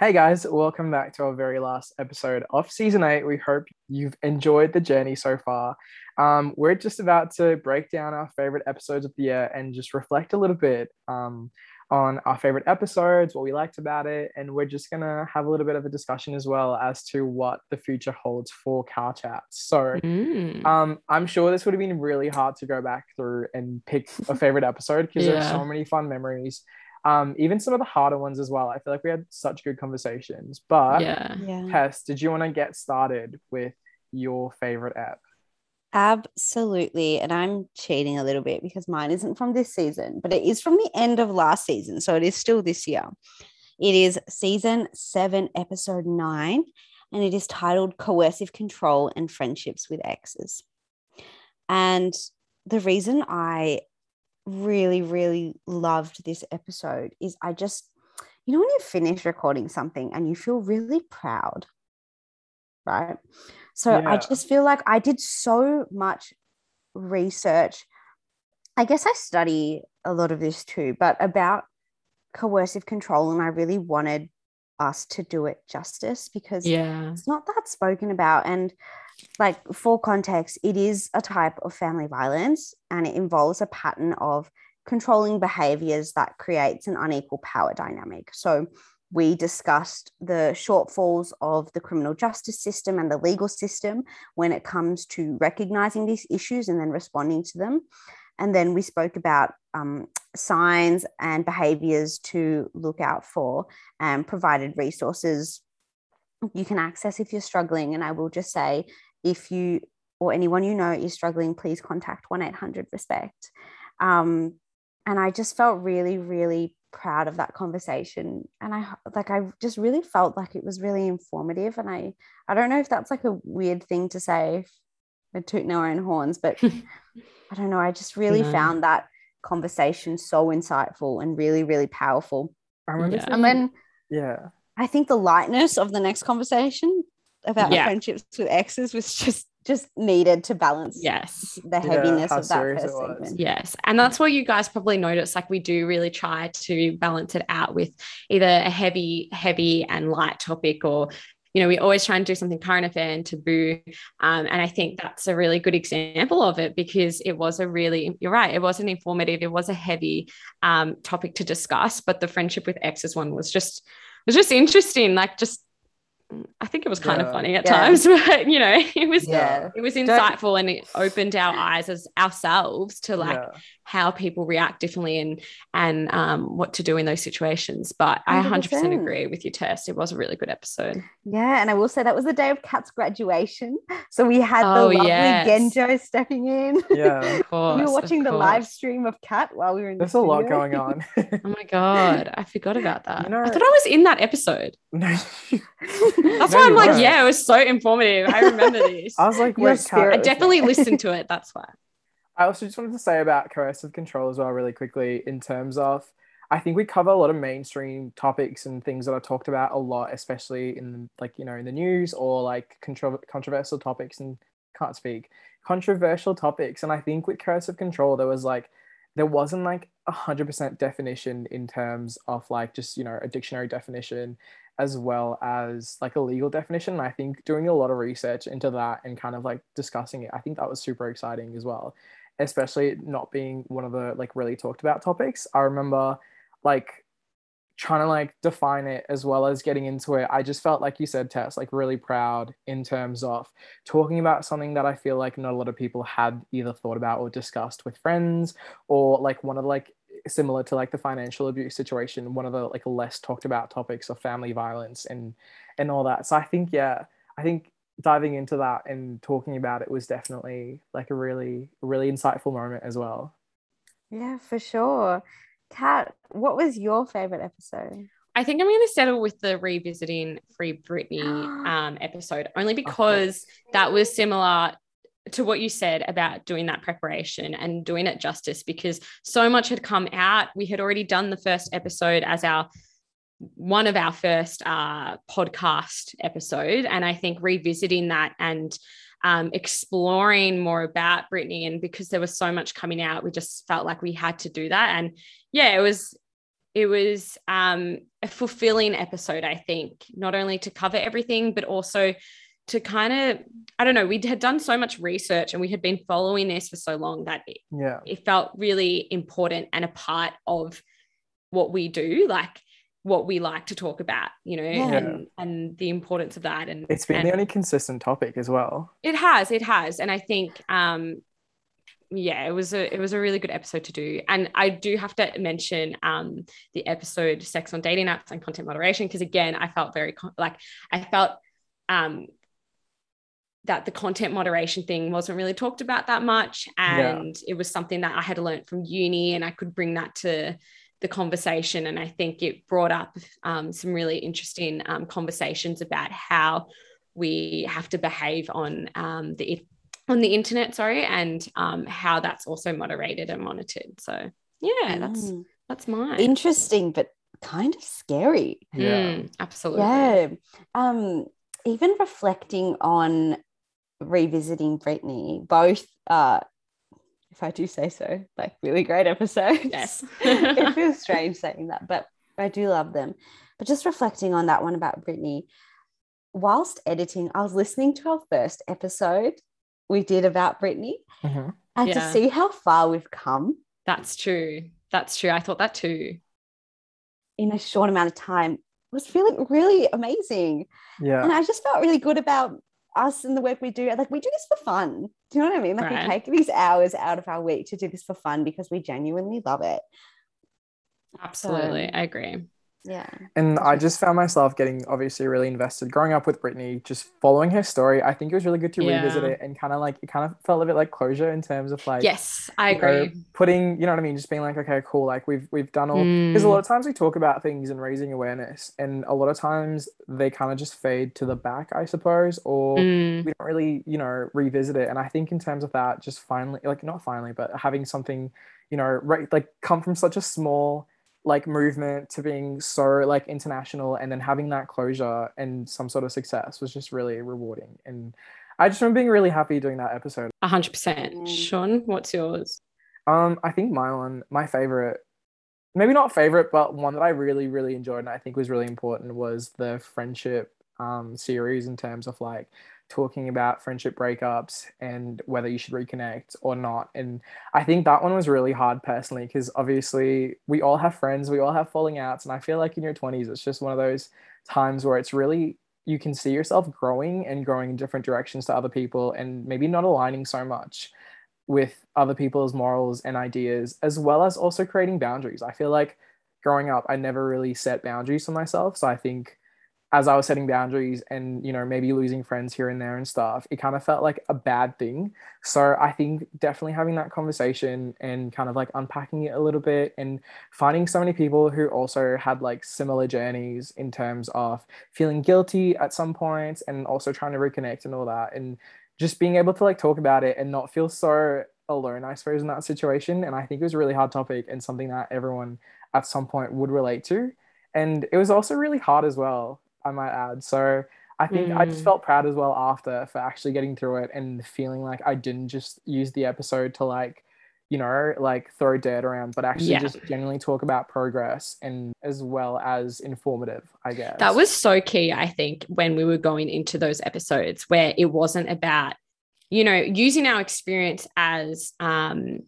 Hey guys, welcome back to our very last episode of season eight. We hope you've enjoyed the journey so far. Um, we're just about to break down our favorite episodes of the year and just reflect a little bit um, on our favorite episodes, what we liked about it, and we're just gonna have a little bit of a discussion as well as to what the future holds for Car Chats. So. Mm. Um, I'm sure this would have been really hard to go back through and pick a favorite episode because there's so many fun memories. Um, even some of the harder ones as well. I feel like we had such good conversations. But yeah. Yeah. Tess, did you want to get started with your favorite app? Absolutely. And I'm cheating a little bit because mine isn't from this season, but it is from the end of last season. So it is still this year. It is season seven, episode nine, and it is titled Coercive Control and Friendships with Exes. And the reason I really, really loved this episode is I just, you know, when you finish recording something and you feel really proud, right? So I just feel like I did so much research. I guess I study a lot of this too, but about coercive control. And I really wanted us to do it justice because Yeah. it's not that spoken about. And like for context, it is a type of family violence and it involves a pattern of controlling behaviors that creates an unequal power dynamic. So we discussed the shortfalls of the criminal justice system and the legal system when it comes to recognizing these issues and then responding to them. And then we spoke about um, signs and behaviors to look out for and provided resources you can access if you're struggling. And I will just say, if you or anyone you know is struggling, please contact 1 800 RESPECT. Um, and I just felt really, really proud of that conversation and i like i just really felt like it was really informative and i i don't know if that's like a weird thing to say we're tooting our own horns but i don't know i just really No. found that conversation so insightful and really really powerful I remember Yeah. and then yeah. i think the lightness of the next conversation about Yeah. friendships with exes was just just needed to balance Yes. the heaviness how of that first segment Yes. And that's what you guys probably noticed Like we do really try to balance it out with either a heavy, heavy and light topic or you know, we always try and do something current affair and taboo. Um, and I think that's a really good example of it because it was a really, you're right, it wasn't informative, it was a heavy um, topic to discuss, but the friendship with exes one was just was just interesting. Like just I think it was kind of funny at Yeah. times, but you know, it was yeah it was insightful and it opened our eyes as ourselves to like yeah. how people react differently and and um, what to do in those situations. But I 100% 100%. agree with your test. It was a really good episode. Yeah, and I will say that was the day of Kat's graduation. So we had Oh, the lovely yes. Genjo stepping in. Yeah. Of course, we were watching the live stream of Kat while we were in the There's a lot going on. Oh my god, I forgot about that. You know- I thought I was in that episode. no, That's No, why I'm like, weren't. yeah, it was so informative. I remember this. I was like, Your wait, spirit I definitely there. listened to it. That's why. I also just wanted to say about coercive control as well, really quickly, in terms of I think we cover a lot of mainstream topics and things that are talked about a lot, especially in like you know in the news or like contro- controversial topics and can't speak controversial topics. And I think with coercive control, there was like there wasn't like a hundred percent definition in terms of like just you know a dictionary definition as well as like a legal definition. And I think doing a lot of research into that and kind of like discussing it, I think that was super exciting as well especially not being one of the like really talked about topics. I remember like trying to like define it as well as getting into it. I just felt like you said, Tess, like really proud in terms of talking about something that I feel like not a lot of people had either thought about or discussed with friends or like one of like similar to like the financial abuse situation, one of the like less talked about topics of family violence and and all that. So I think yeah, I think diving into that and talking about it was definitely like a really really insightful moment as well Yeah, for sure. Kat, what was your favorite episode? I think I'm going to settle with the revisiting Free Britney um, episode only because that was similar to what you said about doing that preparation and doing it justice because so much had come out. We had already done the first episode as our one of our first uh, podcast episode, and I think revisiting that and um, exploring more about Britney and because there was so much coming out, we just felt like we had to do that. And yeah, it was it was um, a fulfilling episode, I think, not only to cover everything, but also to kind of, I don't know, we had done so much research and we had been following this for so long that it, yeah it felt really important and a part of what we do, like what we like to talk about, you know, Yeah. and, and the importance of that. And it's been and the only consistent topic as well it has, it has. And I think, um, yeah, it was a it was a really good episode to do. And I do have to mention um the episode Sex on Dating Apps and Content Moderation because again, I felt very like I felt um that the content moderation thing wasn't really talked about that much Yeah. and it was something that I had learned from uni and I could bring that to the conversation and I think it brought up um, some really interesting um, conversations about how we have to behave on um, the on the internet sorry and um, how that's also moderated and monitored so yeah that's Mm. that's mine interesting, but kind of scary. yeah Mm, absolutely Yeah. Um, even reflecting on revisiting Britney, both uh if I do say so, like really great episodes. yes it feels strange saying that, but I do love them. But just reflecting on that one about Britney, whilst editing, I was listening to our first episode we did about Britney Mhm. and Yeah. to see how far we've come that's true that's true I thought that too in a short amount of time was feeling really amazing. yeah And I just felt really good about us and the work we do. Like we do this for fun. Do you know what I mean? Like Right. we take these hours out of our week to do this for fun because we genuinely love it. absolutely Um, I agree Yeah. And I just found myself getting obviously really invested growing up with Britney, just following her story. I think it was really good to Yeah. revisit it and kind of like it kind of felt a bit like closure in terms of like yes, I you know, agree. putting, you know what I mean, just being like, okay, cool, like we've we've done all because a Mm. lot of times we talk about things and raising awareness, and a lot of times they kind of just fade to the back, I suppose, or Mm. we don't really, you know, revisit it. And I think in terms of that, just finally, like not finally, but having something, you know, right, like come from such a small like movement to being so like international and then having that closure and some sort of success was just really rewarding. And I just remember being really happy doing that episode. A hundred percent. Mm. Sean, what's yours? Um, I think my one, my favorite, maybe not favorite, but one that I really, really enjoyed and I think was really important was the friendship um series in terms of like talking about friendship breakups and whether you should reconnect or not. And I think that one was really hard personally because obviously we all have friends, we all have falling outs, and I feel like in your 20s it's just one of those times where it's really you can see yourself growing and growing in different directions to other people and maybe not aligning so much with other people's morals and ideas, as well as also creating boundaries. I feel like growing up, I never really set boundaries for myself. So I think as I was setting boundaries and, you know, maybe losing friends here and there and stuff, it kind of felt like a bad thing. So I think definitely having that conversation and kind of like unpacking it a little bit and finding so many people who also had like similar journeys in terms of feeling guilty at some points and also trying to reconnect and all that. And just being able to like talk about it and not feel so alone, I suppose, in that situation. And I think it was a really hard topic and something that everyone at some point would relate to. And it was also really hard as well, I might add. So I think I just Mm. felt proud as well after for actually getting through it and feeling like I didn't just use the episode to like, you know, like throw dirt around, but actually Yeah. just genuinely talk about progress and as well as informative, I guess. That was so key, I think, when we were going into those episodes where it wasn't about, you know, using our experience as um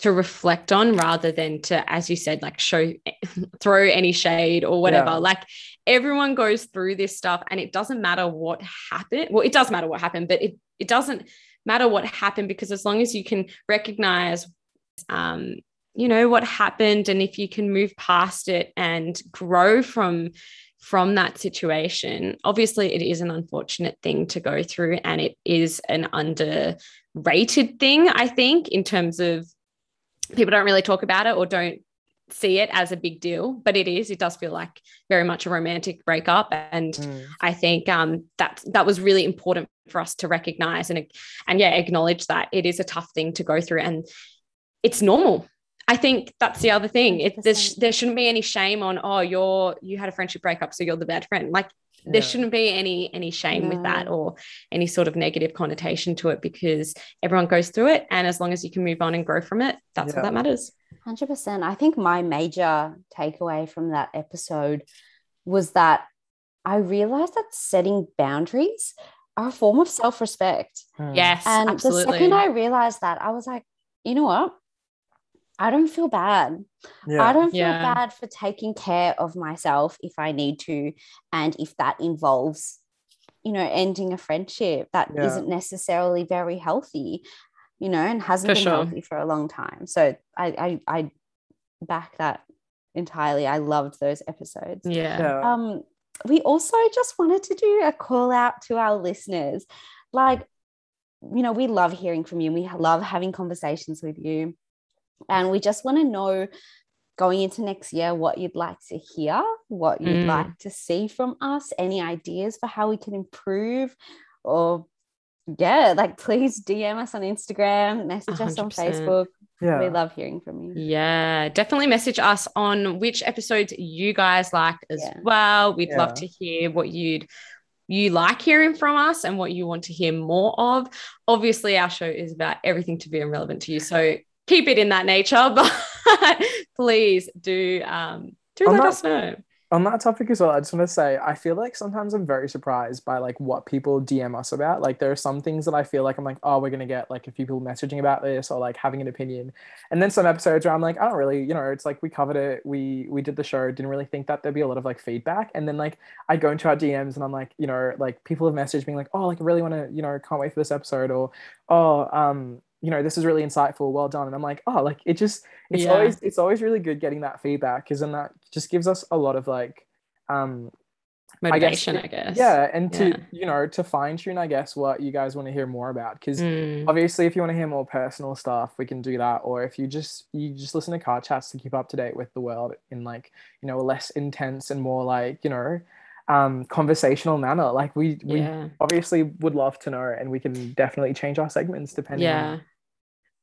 to reflect on rather than to, as you said, like show throw any shade or whatever. Yeah. Like everyone goes through this stuff and it doesn't matter what happened. Well, it does matter what happened, but it it doesn't matter what happened because as long as you can recognize um you know what happened and if you can move past it and grow from from that situation obviously it is an unfortunate thing to go through and it is an underrated thing i think in terms of people don't really talk about it or don't see it as a big deal but it is it does feel like very much a romantic breakup and Mm. I think um, that that was really important for us to recognize and and yeah acknowledge that it is a tough thing to go through and it's normal. I think that's the other thing. It, there's, 100%. there shouldn't be any shame on oh you're you had a friendship breakup so you're the bad friend. Like there shouldn't be any any shame with that or any sort of negative connotation to it because everyone goes through it and as long as you can move on and grow from it, that's Yeah. what that matters. 100%. I think my major takeaway from that episode was that I realized that setting boundaries are a form of self respect. Mm. Yes, And absolutely. the second I realized that, I was like, you know what? I don't feel bad. Yeah. I don't feel Yeah. bad for taking care of myself if I need to. And if that involves, you know, ending a friendship that Yeah. not necessarily very healthy, you know, and hasn't For been sure. healthy for a long time. So I, I, I back that entirely. I loved those episodes. yeah. yeah. Um, we also just wanted to do a call out to our listeners. Like, you know, we love hearing from you. We love having conversations with you. And we just want to know going into next year what you'd like to hear, what you'd Mm. like to see from us, any ideas for how we can improve, or yeah, like please DM us on Instagram, message us on Facebook. yeah. We love hearing from you. Yeah, definitely message us on which episodes you guys like as Yeah. well. We'd Yeah. love to hear what you'd you like hearing from us and what you want to hear more of. Obviously, our show is about everything to be relevant to you. So keep it in that nature, but please do um do On let that- us know. On that topic as well, I just want to say I feel like sometimes I'm very surprised by like what people DM us about. Like there are some things that I feel like I'm like, oh, we're gonna get like a few people messaging about this or like having an opinion, and then some episodes where I'm like, I don't really, you know, it's like we covered it, we we did the show, didn't really think that there'd be a lot of like feedback, and then like I go into our DMs and I'm like, you know, like people have messaged me like, oh, like I really want to, you know, can't wait for this episode, or oh, um, you know, this is really insightful. Well done. And I'm like, oh, like it just, it's Yeah. always, it's always really good getting that feedback because then that just gives us a lot of like, um, Motivation, I it- guess. yeah, and to Yeah. you know to fine tune, I guess what you guys want to hear more about because Mm. obviously if you want to hear more personal stuff we can do that or if you just you just listen to car chats to keep up to date with the world in like you know a less intense and more like you know um conversational manner like we we Yeah. obviously would love to know and we can definitely change our segments depending Yeah. on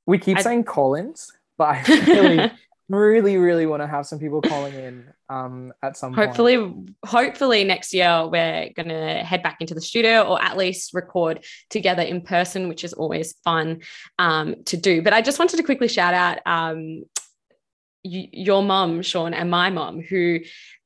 we keep I- saying call-ins but i really really really want to have some people calling in um at some point. hopefully hopefully next year we're going to head back into the studio or at least record together in person which is always fun um, to do but i just wanted to quickly shout out um, your mum sean and my mum who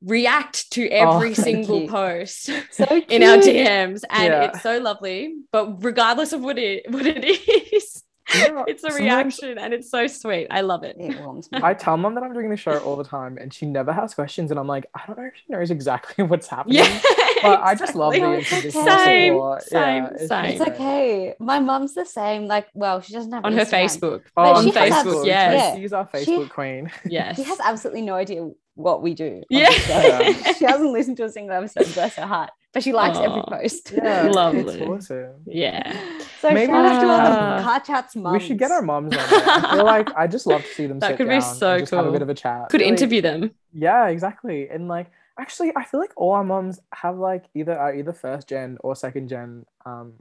react to every thank single you. post So in our dms and Yeah. it's so lovely but regardless of what it what it is Yeah, it's a reaction and it's so sweet i love it It warms me. I tell mom that I'm doing the show all the time, and she never has questions. And I'm like, I don't know if she knows exactly what's happening. yeah But I just love the exactly. unconditional Same, support. same, yeah, same. It's okay. My mom's the same. Like, well, she doesn't have on her facebook Oh, on she has Facebook, abs- yes. Tracy's our She- Facebook queen. yes She has absolutely no idea what we do. Yeah. she hasn't listened to a single episode, bless her heart. But she likes every Aw. post. Yeah, Lovely. It's awesome. yeah So Maybe shout out to all the car chats mums. We should get our moms on. There. I feel like I just love to see them. That sit could be so and just have a bit of a chat. could Really- interview them Yeah, exactly. And like, actually, I feel like all our moms have like either are either first gen or second gen. Um,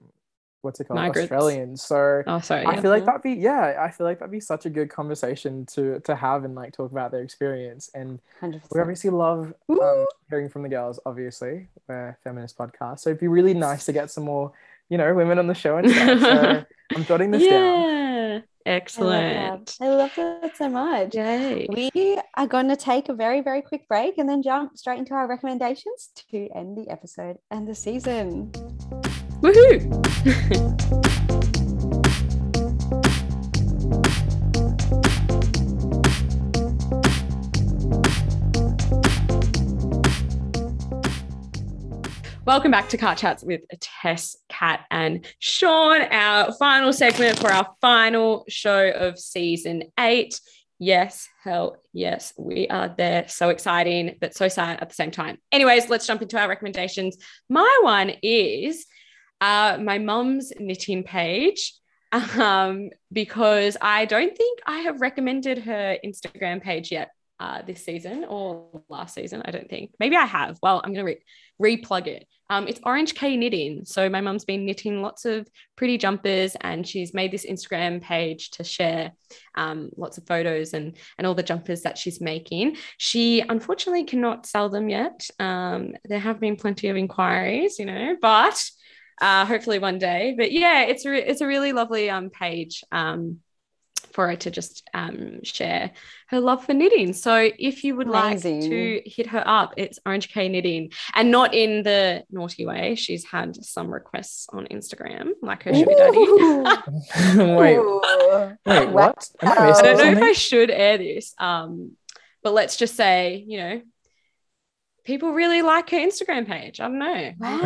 what's it called? Migrants. Australians. So oh sorry I yeah. feel like that'd be yeah. I feel like that'd be such a good conversation to to have and like talk about their experience. And 100%. we obviously love um, hearing from the girls. Obviously, we're a feminist podcast, so it'd be really nice to get some more, you know, women on the show and stuff. So I'm jotting this down. yeah I love excellent. I love that so much. Yay. We are going to take a very, very quick break and then jump straight into our recommendations to end the episode and the season. Woohoo! Welcome back to Car Chats with Tess, Kat, and Sean, our final segment for our final show of season eight. Yes, hell yes, we are there. So exciting, but so sad at the same time. Anyways, let's jump into our recommendations. My one is uh, my mum's knitting page um, because I don't think I have recommended her Instagram page yet uh, this season or last season. I don't think. Maybe I have. Well, I'm going to re- replug it. Um, it's Orange K Knitting. So my mum's been knitting lots of pretty jumpers and she's made this Instagram page to share um, lots of photos and, and all the jumpers that she's making. She unfortunately cannot sell them yet. Um, there have been plenty of inquiries, you know, but uh, hopefully one day. But yeah, it's re- it's a really lovely um, page um, for her to just um, share her love for knitting. So if you would Amazing. like to hit her up, it's Orange K Knitting, and not in the naughty way. She's had some requests on Instagram, like her sugar daddy. wait, wait, what? Am I I don't know if? I should air this, um, but let's just say, you know, people really like her Instagram page. I don't know. Wow.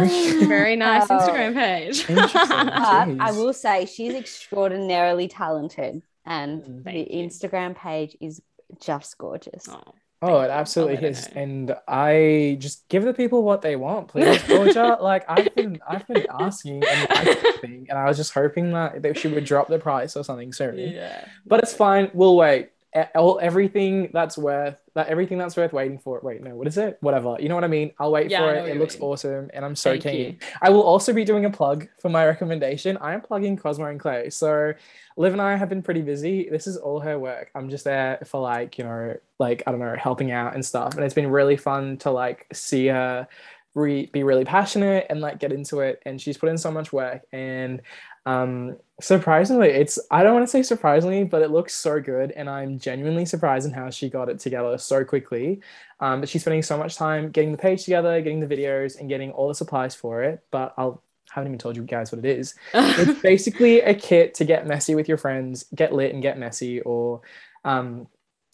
Very nice Wow. Instagram page. But I will say she's extraordinarily talented and Mm. the you. Instagram page is just gorgeous. Oh, Oh, it absolutely is, know. and I just give the people what they want, please, Georgia. like I've been, I've been asking and asking, and I was just hoping that that she would drop the price or something soon. yeah. But it's fine. We'll wait. All everything that's worth that everything that's worth waiting for. Wait, no, what is it? Whatever. You know what I mean? I'll wait Yeah, for it. It looks mean. awesome, and I'm so Thank keen. you. I will also be doing a plug for my recommendation. I am plugging Cosmo and Clay. So Liv and I have been pretty busy. This is all her work. I'm just there for like, you know, like I don't know, helping out and stuff. And it's been really fun to like see her re- be really passionate and like get into it. And she's put in so much work. And um surprisingly, it's I don't want to say surprisingly, but it looks so good. And I'm genuinely surprised in how she got it together so quickly. Um, but she's spending so much time getting the page together, getting the videos, and getting all the supplies for it. But I'll haven't even told you guys what it is. It's basically a kit to get messy with your friends, get lit and get messy, or um,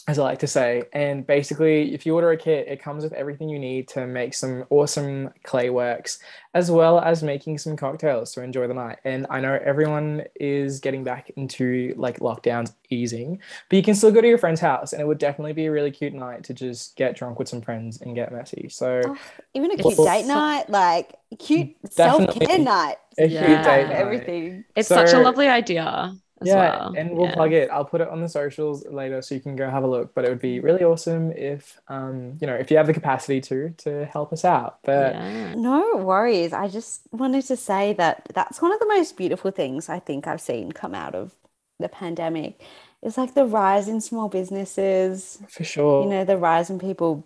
as I like to say. And basically, if you order a kit, it comes with everything you need to make some awesome clay works, as well as making some cocktails to enjoy the night. And I know everyone is getting back into like lockdowns easing, but you can still go to your friend's house, and it would definitely be a really cute night to just get drunk with some friends and get messy. So Oh, even a cute Well, date night, like cute self care night. a Yeah. cute date night. everything. It's such a lovely idea as yeah, well. and we'll Yeah. plug it. I'll put it on the socials later so you can go have a look. But it would be really awesome if, um, you know, if you have the capacity to to help us out. But Yeah. No worries. I just wanted to say that that's one of the most beautiful things I think I've seen come out of the pandemic. It's like the rise in small businesses, for sure, you know, the rise in people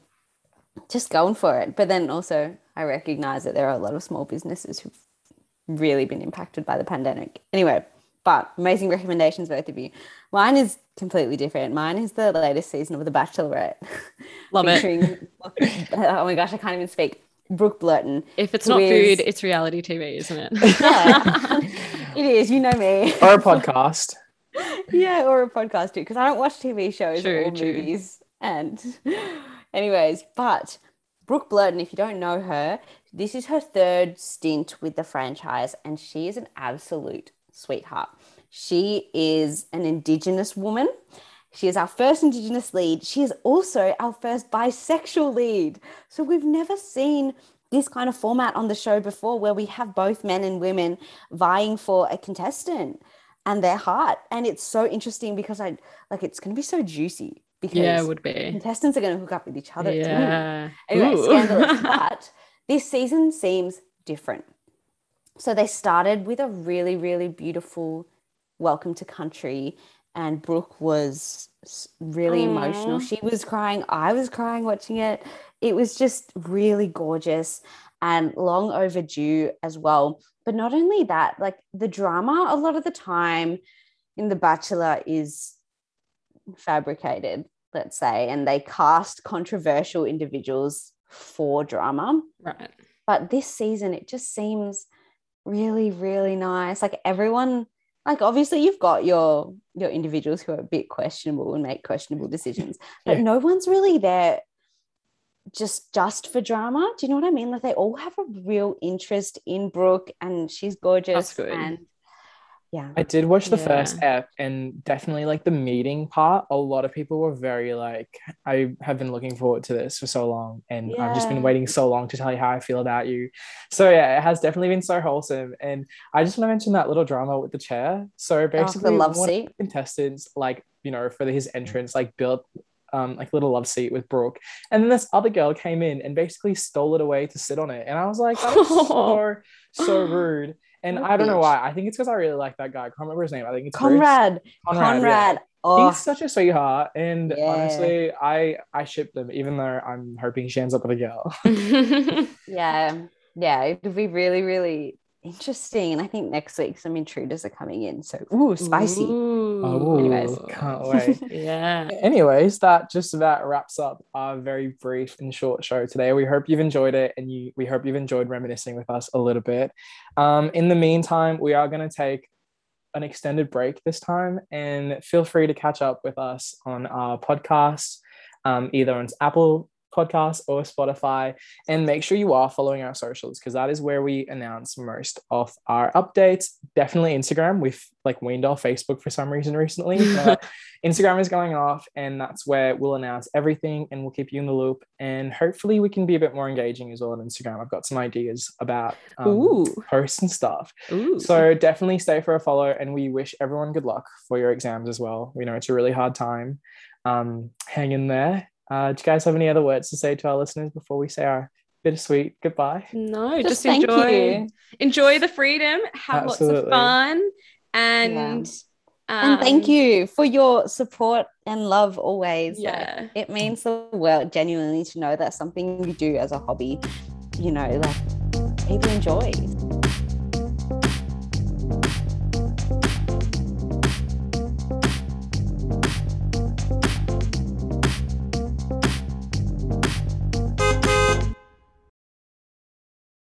just going for it. But then also, I recognize that there are a lot of small businesses who've really been impacted by the pandemic. Anyway, but amazing recommendations, both of you. Mine is completely different. Mine is the latest season of The Bachelorette. Love it. oh my gosh, I can't even speak. Brooke Blurton. If it's not With- food, it's reality TV, isn't it? Yeah. it is, you know me. or a podcast. yeah, or a podcast too, because I don't watch TV shows True, or true. movies. And, anyways, but Brooke Blurton, if you don't know her, this is her third stint with the franchise, and she is an absolute sweetheart. She is an Indigenous woman. She is our first Indigenous lead. She is also our first bisexual lead. So we've never seen this kind of format on the show before where we have both men and women vying for a contestant and their heart. And it's so interesting because I like it's going to be so juicy because yeah, it would be. contestants are going to hook up with each other. too. Yeah. Anyway, scandalous. but this season seems different. So they started with a really, really beautiful welcome to country, and Brooke was really emotional. She was crying. I was crying watching it. It was just really gorgeous and long overdue as well. But not only that, like the drama, a lot of the time in The Bachelor is fabricated, let's say, and they cast controversial individuals for drama. right. But this season, it just seems really, really nice. Like everyone, like obviously you've got your your individuals who are a bit questionable and make questionable decisions, but Yeah. no one's really there just just for drama. Do you know what I mean? Like they all have a real interest in Brooke, and she's gorgeous. good. And yeah, I did watch the Yeah. first ep and definitely like the meeting part. A lot of people were very like, I have been looking forward to this for so long and I've just been waiting so long to tell you how I feel about you. So yeah, it has definitely been so wholesome. And I just want to mention that little drama with the chair. So Oh, basically, the love one of seat. the contestants, like, you know, for his entrance, like built um like little love seat with Brooke. And then this other girl came in and basically stole it away to sit on it. And I was like, that is so, so rude. And I don't know why. I think it's because I really like that guy. I can't remember his name. I think it's Bruce. Conrad, Conrad. Conrad. yeah. Oh, He's such a sweetheart. And Yeah. honestly, I I ship them, even though I'm hoping she ends up with a girl. yeah, yeah. It'll be really, really interesting. And I think next week some intruders are coming in. So, ooh, spicy. Oh, Anyways. can't wait. yeah. Anyways, that just about wraps up our very brief and short show today. We hope you've enjoyed it and you we hope you've enjoyed reminiscing with us a little bit. Um, in the meantime, we are going to take an extended break this time and feel free to catch up with us on our podcast, um, either on Apple Podcasts or Spotify. And make sure you are following our socials because that is where we announce most of our updates. Definitely Instagram. We've like weaned off Facebook for some reason recently, but Instagram is going off, and that's where we'll announce everything and we'll keep you in the loop. And hopefully, we can be a bit more engaging as well on Instagram. I've got some ideas about um, posts and stuff. Ooh. So definitely stay for a follow, and we wish everyone good luck for your exams as well. We know it's a really hard time. Um, hang in there. Uh, do you guys have any other words to say to our listeners before we say our bittersweet goodbye? no, Just just, thank enjoy you. enjoy the freedom, have lots of fun, and and thank um, you for your support and love always. Like, Yeah. it means the world genuinely to know that something you do as a hobby, you know, like people enjoy.